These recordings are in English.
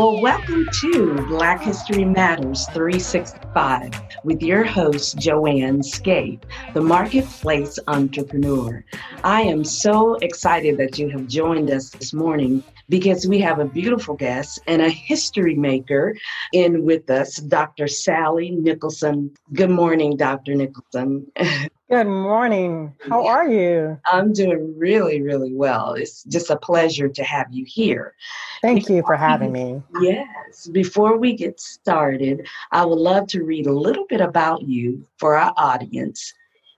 Well, welcome to Black History Matters 365 with your host, Joanne Scape, the marketplace entrepreneur. I am so excited that you have joined us this morning because we have a beautiful guest and a history maker in with us, Dr. Sally Nicholson. Good morning, Dr. Nicholson. Good morning. How are you? I'm doing really, really well. It's just a pleasure to have you here. Thank you for having me. Yes. Before we get started, I would love to read a little bit about you for our audience,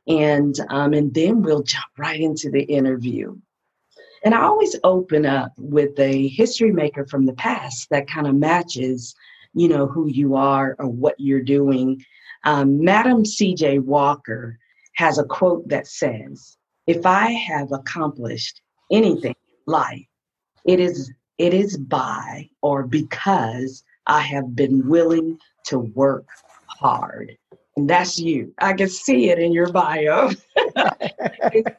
and um, and then we'll jump right into the interview. And I always open up with a history maker from the past that kind of matches, you know, who you are or what you're doing. Um, Madam C.J. Walker has a quote that says, If I have accomplished anything in life, it is it is by or because I have been willing to work hard. And that's you. I can see it in your bio.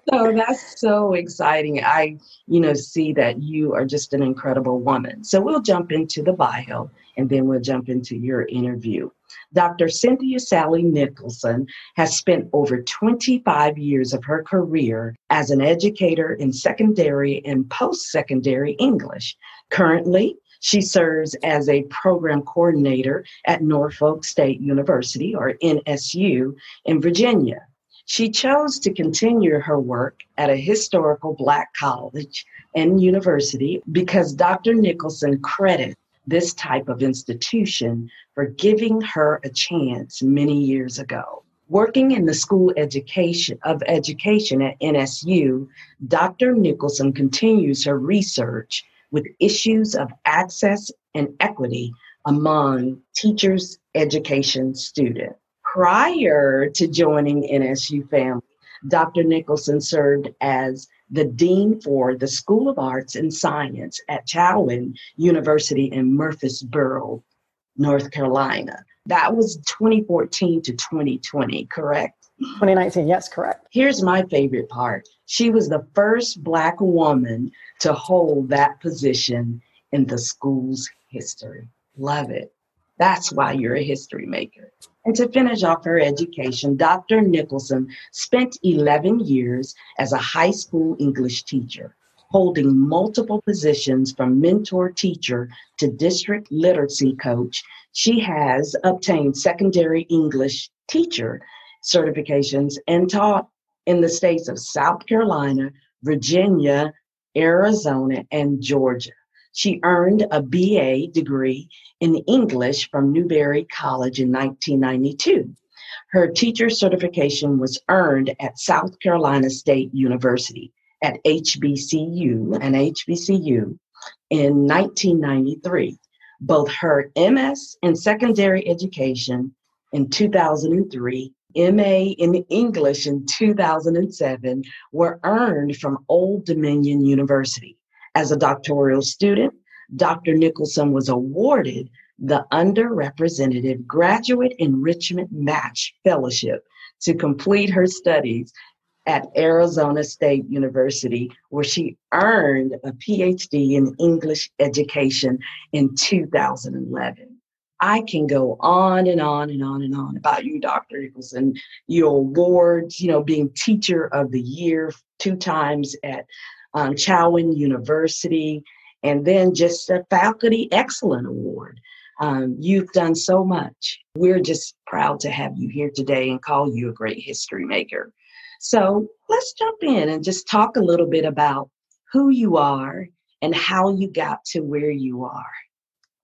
so that's so exciting. I, you know, see that you are just an incredible woman. So we'll jump into the bio and then we'll jump into your interview. Dr. Cynthia Sally Nicholson has spent over 25 years of her career as an educator in secondary and post secondary English. Currently, she serves as a program coordinator at Norfolk State University, or NSU, in Virginia. She chose to continue her work at a historical Black college and university because Dr. Nicholson credits this type of institution for giving her a chance many years ago. Working in the School Education of Education at NSU, Dr. Nicholson continues her research with issues of access and equity among teachers, education, students. Prior to joining NSU family, Dr. Nicholson served as the Dean for the School of Arts and Science at Chowan University in Murfreesboro, North Carolina. That was 2014 to 2020, correct? 2019, yes, correct. Here's my favorite part. She was the first Black woman to hold that position in the school's history. Love it. That's why you're a history maker. And to finish off her education, Dr. Nicholson spent 11 years as a high school English teacher, holding multiple positions from mentor teacher to district literacy coach. She has obtained secondary English teacher certifications and taught in the states of South Carolina, Virginia, Arizona, and Georgia. She earned a BA degree in English from Newberry College in 1992. Her teacher certification was earned at South Carolina State University at HBCU and HBCU in 1993. Both her MS in secondary education in 2003 MA in English in 2007 were earned from Old Dominion University. As a doctoral student, Dr. Nicholson was awarded the Underrepresented Graduate Enrichment Match Fellowship to complete her studies at Arizona State University, where she earned a PhD in English education in 2011. I can go on and on and on and on about you, Dr. Nicholson, your awards, you know, being teacher of the year two times at um, Chowan University, and then just a Faculty Excellent Award. Um, you've done so much. We're just proud to have you here today and call you a great history maker. So let's jump in and just talk a little bit about who you are and how you got to where you are.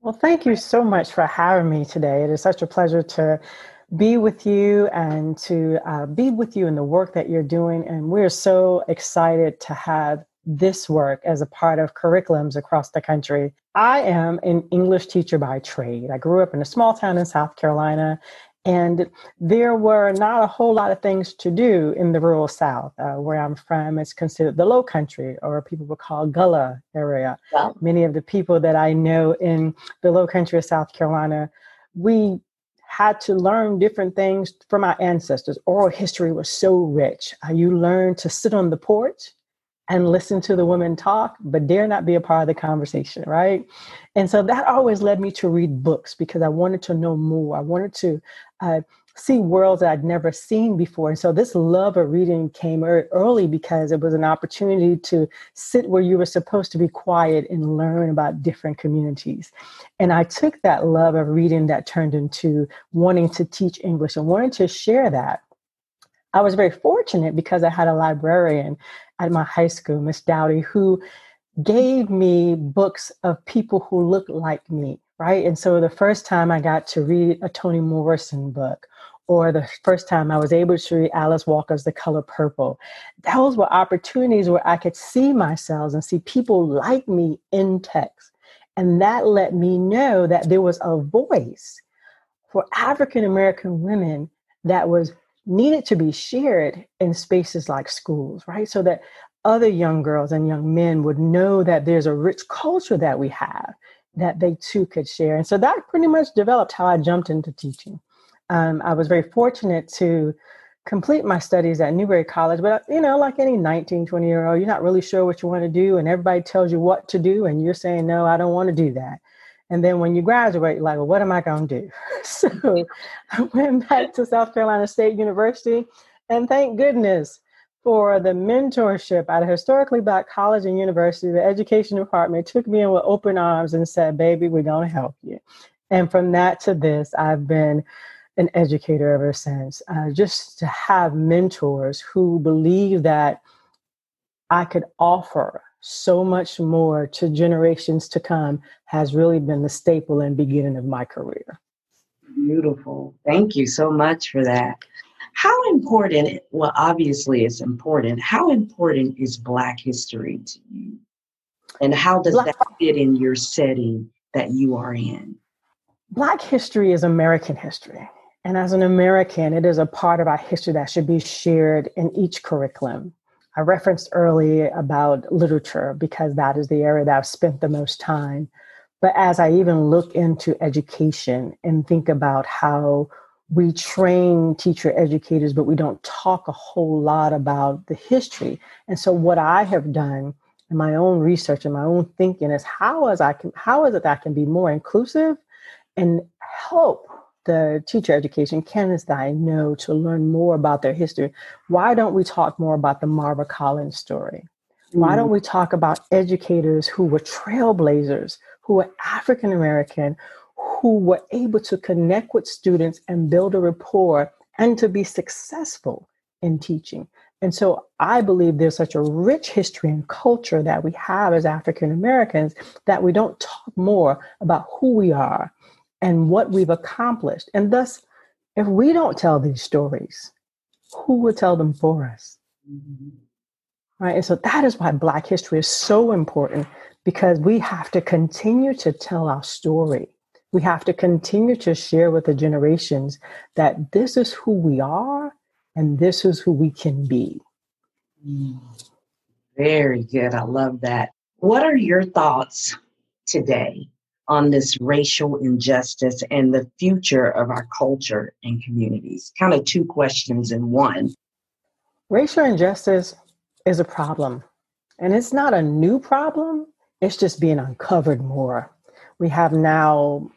Well, thank you so much for having me today. It is such a pleasure to be with you and to uh, be with you in the work that you're doing. And we're so excited to have this work as a part of curriculums across the country. I am an English teacher by trade. I grew up in a small town in South Carolina, and there were not a whole lot of things to do in the rural South. Uh, where I'm from, it's considered the low country, or people would call Gullah area. Wow. Many of the people that I know in the low country of South Carolina, we had to learn different things from our ancestors. Oral history was so rich. Uh, you learned to sit on the porch and listen to the women talk, but dare not be a part of the conversation, right? And so that always led me to read books because I wanted to know more. I wanted to uh, see worlds that I'd never seen before. And so this love of reading came early because it was an opportunity to sit where you were supposed to be quiet and learn about different communities. And I took that love of reading that turned into wanting to teach English and wanting to share that. I was very fortunate because I had a librarian at my high school, Miss Dowdy, who gave me books of people who looked like me, right? And so the first time I got to read a Toni Morrison book, or the first time I was able to read Alice Walker's The Color Purple, those were opportunities where I could see myself and see people like me in text. And that let me know that there was a voice for African American women that was needed to be shared in spaces like schools, right? So that other young girls and young men would know that there's a rich culture that we have that they too could share. And so that pretty much developed how I jumped into teaching. Um, I was very fortunate to complete my studies at Newberry College, but you know, like any 19, 20 year old, you're not really sure what you want to do, and everybody tells you what to do, and you're saying, No, I don't want to do that. And then when you graduate, you're like, well, what am I going to do? so I went back to South Carolina State University. And thank goodness for the mentorship at a historically black college and university. The education department took me in with open arms and said, baby, we're going to help you. And from that to this, I've been an educator ever since. Uh, just to have mentors who believe that I could offer so much more to generations to come has really been the staple and beginning of my career. Beautiful. Thank you so much for that. How important, well, obviously it's important. How important is Black history to you? And how does Black, that fit in your setting that you are in? Black history is American history. And as an American, it is a part of our history that should be shared in each curriculum. I referenced early about literature because that is the area that I've spent the most time. But as I even look into education and think about how we train teacher educators, but we don't talk a whole lot about the history. And so, what I have done in my own research and my own thinking is how is I can how is it that I can be more inclusive and help the teacher education candidates that I know to learn more about their history. Why don't we talk more about the Marva Collins story? Why don't mm. we talk about educators who were trailblazers, who were African American, who were able to connect with students and build a rapport and to be successful in teaching? And so I believe there's such a rich history and culture that we have as African Americans that we don't talk more about who we are and what we've accomplished. And thus, if we don't tell these stories, who will tell them for us? Mm-hmm. Right. And so that is why Black history is so important because we have to continue to tell our story. We have to continue to share with the generations that this is who we are and this is who we can be. Very good. I love that. What are your thoughts today on this racial injustice and the future of our culture and communities? Kind of two questions in one. Racial injustice is a problem, and it's not a new problem, it's just being uncovered more. We have now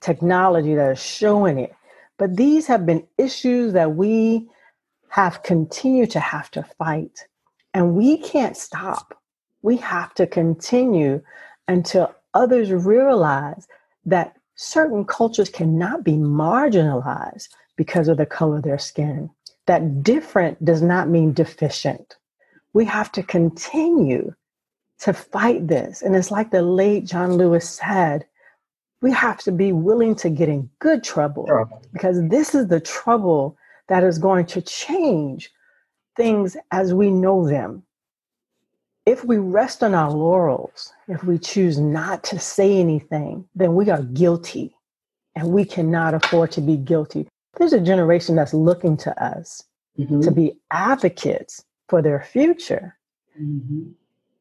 technology that is showing it, but these have been issues that we have continued to have to fight, and we can't stop. We have to continue until others realize that certain cultures cannot be marginalized because of the color of their skin. That different does not mean deficient. We have to continue to fight this. And it's like the late John Lewis said we have to be willing to get in good trouble because this is the trouble that is going to change things as we know them if we rest on our laurels, if we choose not to say anything, then we are guilty and we cannot afford to be guilty. There's a generation that's looking to us mm-hmm. to be advocates for their future. Mm-hmm.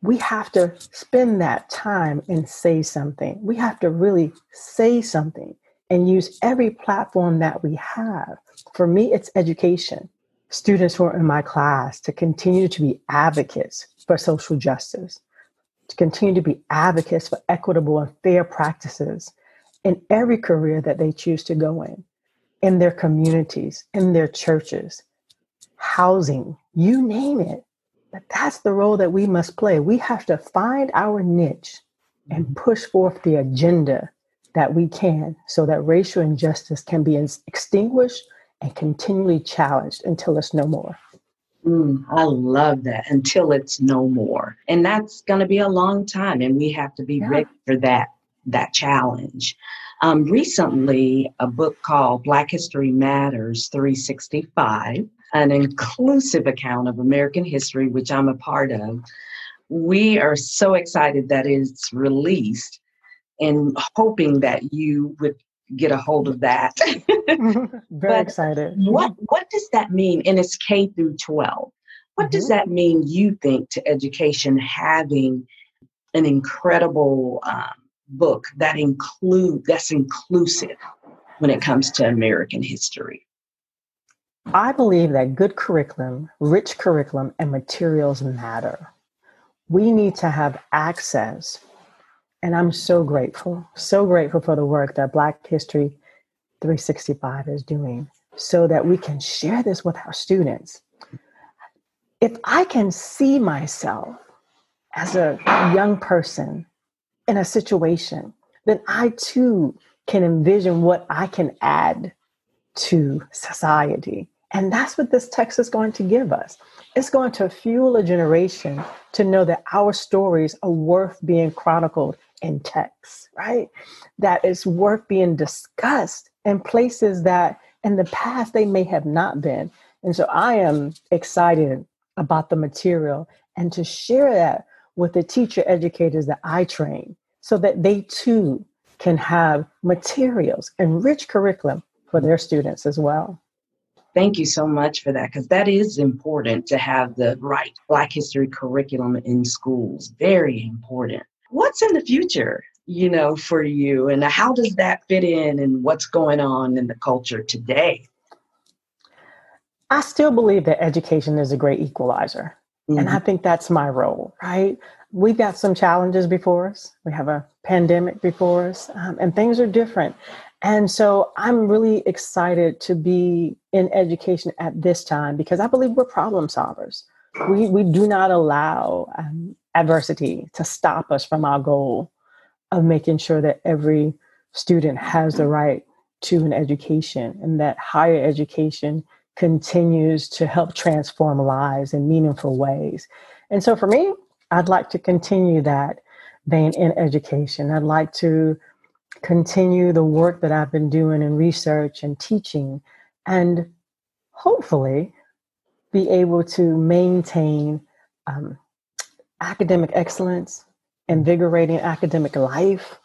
We have to spend that time and say something. We have to really say something and use every platform that we have. For me, it's education students who are in my class to continue to be advocates for social justice, to continue to be advocates for equitable and fair practices in every career that they choose to go in, in their communities, in their churches, housing, you name it. But that's the role that we must play. We have to find our niche and mm-hmm. push forth the agenda that we can so that racial injustice can be extinguished and continually challenged until it's no more. Mm, I love that until it's no more. And that's going to be a long time and we have to be yeah. ready for that that challenge. Um, recently, a book called Black History Matters 365, an inclusive account of American history, which I'm a part of. We are so excited that it's released and hoping that you would get a hold of that. Very excited. What what does that mean? And it's K through 12. What mm-hmm. does that mean, you think, to education having an incredible um, book that include that's inclusive when it comes to American history? I believe that good curriculum, rich curriculum, and materials matter. We need to have access and I'm so grateful, so grateful for the work that Black History 365 is doing so that we can share this with our students. If I can see myself as a young person in a situation, then I too can envision what I can add to society. And that's what this text is going to give us. It's going to fuel a generation to know that our stories are worth being chronicled in text, right? That is worth being discussed in places that in the past they may have not been. And so I am excited about the material and to share that with the teacher educators that I train so that they too can have materials and rich curriculum for their students as well. Thank you so much for that because that is important to have the right Black history curriculum in schools. Very important what's in the future you know for you? And how does that fit in and what's going on in the culture today? I still believe that education is a great equalizer mm-hmm. and i mm-hmm. think that's my role right? We've got some challenges before us. We have a pandemic before us um, and things are different. And so i'm really excited to be in education at this time because i believe we're problem solvers. We, we do not allow um, adversity to stop us from our goal of making sure that every student has the right to an education and that higher education continues to help transform lives in meaningful ways. And so for me, I'd like to continue that vein in education. I'd like to continue the work that I've been doing in research and teaching and hopefully be able to maintain um, academic excellence, invigorating academic life,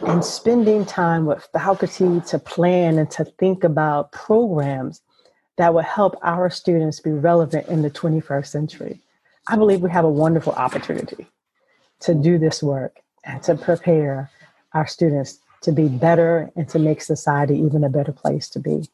and spending time with faculty to plan and to think about programs that will help our students be relevant in the 21st century. I believe we have a wonderful opportunity to do this work and to prepare our students to be better and to make society even a better place to be.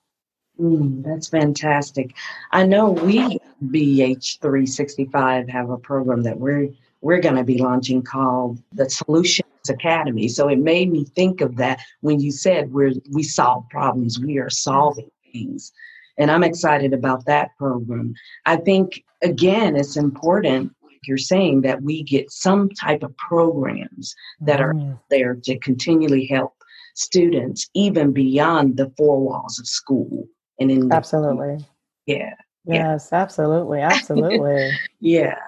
Mm, that's fantastic. I know we BH365 have a program that we're we're going to be launching called the Solutions Academy. So it made me think of that when you said we're we solve problems, we are solving things. And I'm excited about that program. I think again it's important like you're saying that we get some type of programs that are mm. there to continually help students even beyond the four walls of school and in the, absolutely. Yeah yes yeah. absolutely absolutely. Yeah.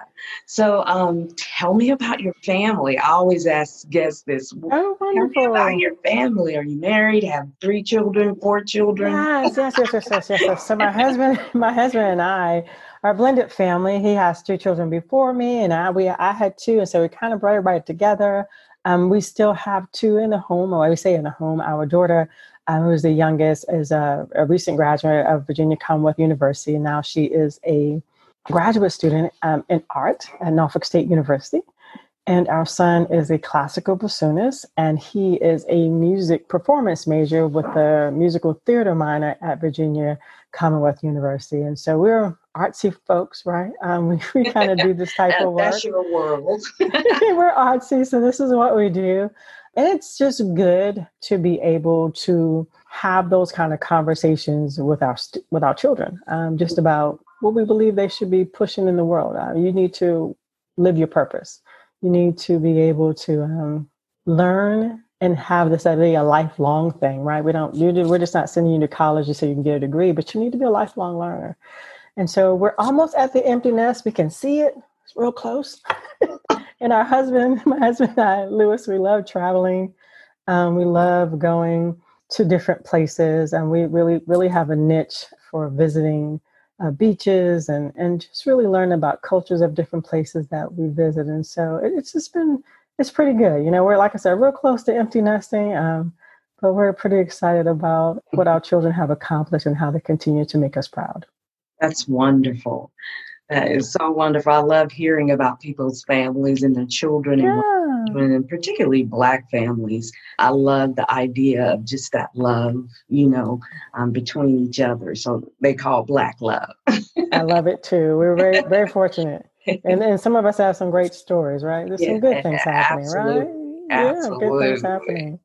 So um tell me about your family. I always ask guests this oh wonderful tell me about your family. Are you married have three children four children? Yes yes yes yes yes, yes, yes. so my husband my husband and i are blended family. He has two children before me and i we i had two and so we kind of brought everybody together. Um, we still have two in the home, or I would say in the home. Our daughter who's the youngest, is a, a, recent graduate of Virginia Commonwealth University, and now she is a graduate student um, in art at Norfolk State University. And our son is a classical bassoonist, and he is a music performance major with a musical theater minor at Virginia Commonwealth University. And so we're artsy folks, right? Um, we we kind of do this type of work. That's your world. we're artsy, so this is what we do. And it's just good to be able to have those kind of conversations with our with our children, um, just about what we believe they should be pushing in the world. Uh, you need to live your purpose. You need to be able to um, learn and have this idea a lifelong thing, right? We don't. We're just not sending you to college just so you can get a degree, but you need to be a lifelong learner. And so we're almost at the empty nest. We can see it. It's real close. and our husband, my husband and I, Lewis, we love traveling. Um, we love going to different places, and we really, really have a niche for visiting uh, beaches and and just really learn about cultures of different places that we visit. And so it, it's just been it's pretty good. You know, we're like I said, real close to empty nesting. Um, but we're pretty excited about what our children have accomplished and how they continue to make us proud. That's wonderful. That is so wonderful. I love hearing about people's families and their children yeah. and, and particularly black families. I love the idea of just that love, you know, um, between each other. So they call black love. I love it too. We're very, very fortunate. And then some of us have some great stories, right? There's yeah, some good things happening, absolutely. right? Absolutely. Yeah, good things happening.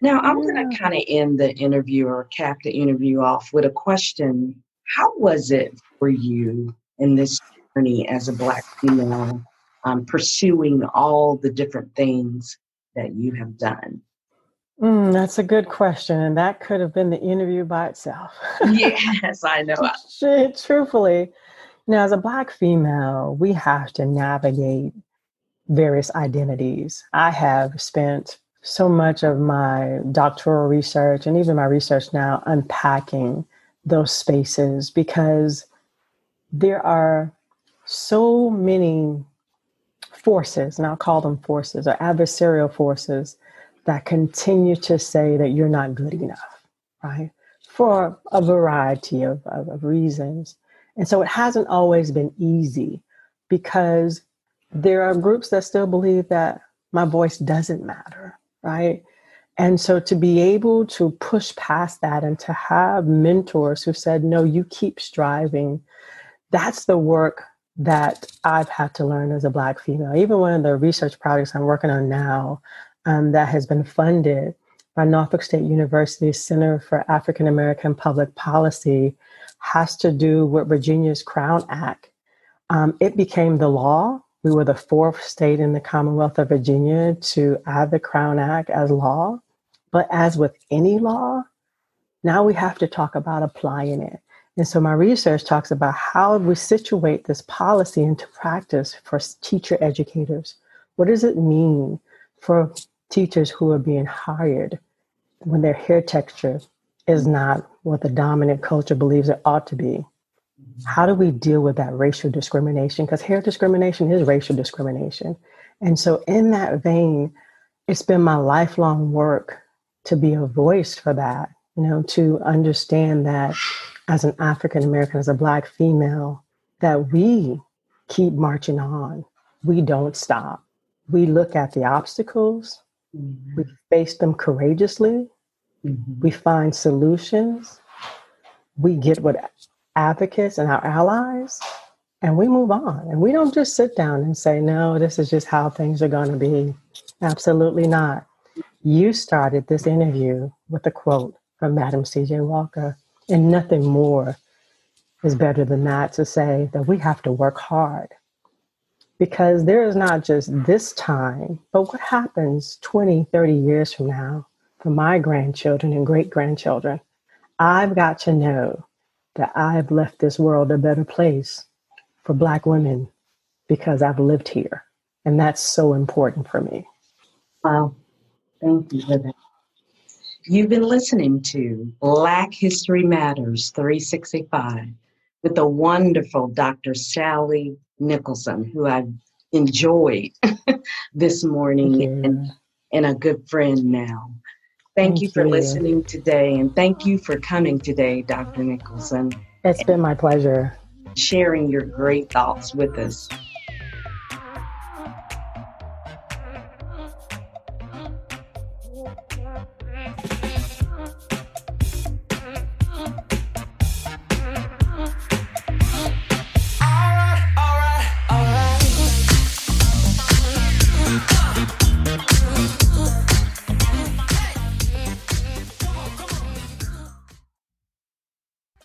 Now, I'm yeah. going to kind of end the interview or cap the interview off with a question how was it for you in this journey as a Black female, um, pursuing all the different things that you have done? Mm, that's a good question. And that could have been the interview by itself. yes, I know. Truthfully, now as a Black female, we have to navigate various identities. I have spent so much of my doctoral research and even my research now unpacking those spaces because there are so many forces, and I'll call them forces or adversarial forces that continue to say that you're not good enough, right? For a variety of, of, of reasons. And so it hasn't always been easy because there are groups that still believe that my voice doesn't matter, right? And so to be able to push past that and to have mentors who said, no, you keep striving, that's the work that I've had to learn as a Black female. Even one of the research projects I'm working on now um, that has been funded by Norfolk State University's Center for African American Public Policy has to do with Virginia's Crown Act. Um, it became the law. We were the fourth state in the Commonwealth of Virginia to add the Crown Act as law. But as with any law, now we have to talk about applying it. And so my research talks about how we situate this policy into practice for teacher educators. What does it mean for teachers who are being hired when their hair texture is not what the dominant culture believes it ought to be? Mm-hmm. How do we deal with that racial discrimination? Because hair discrimination is racial discrimination. And so, in that vein, it's been my lifelong work to be a voice for that, you know, to understand that as an African American, as a Black female, that we keep marching on. We don't stop. We look at the obstacles, mm-hmm. we face them courageously, mm-hmm. we find solutions, we get with advocates and our allies, and we move on. And we don't just sit down and say, no, this is just how things are going to be. Absolutely not. You started this interview with a quote from Madam C.J. Walker, and nothing more is hmm. better than that to say that we have to work hard. Because there is not just this time, but what happens 20, 30 years from now for my grandchildren and great grandchildren. I've got to know that I've left this world a better place for Black women because I've lived here. And that's so important for me. Wow. Thank you for that. You've been listening to Black History Matters 365 with the wonderful Dr. Sally Nicholson, who I've enjoyed this morning and, and a good friend now. Thank, thank you for you. listening today and thank you for coming today, Dr. Nicholson. It's been my pleasure. Sharing your great thoughts with us.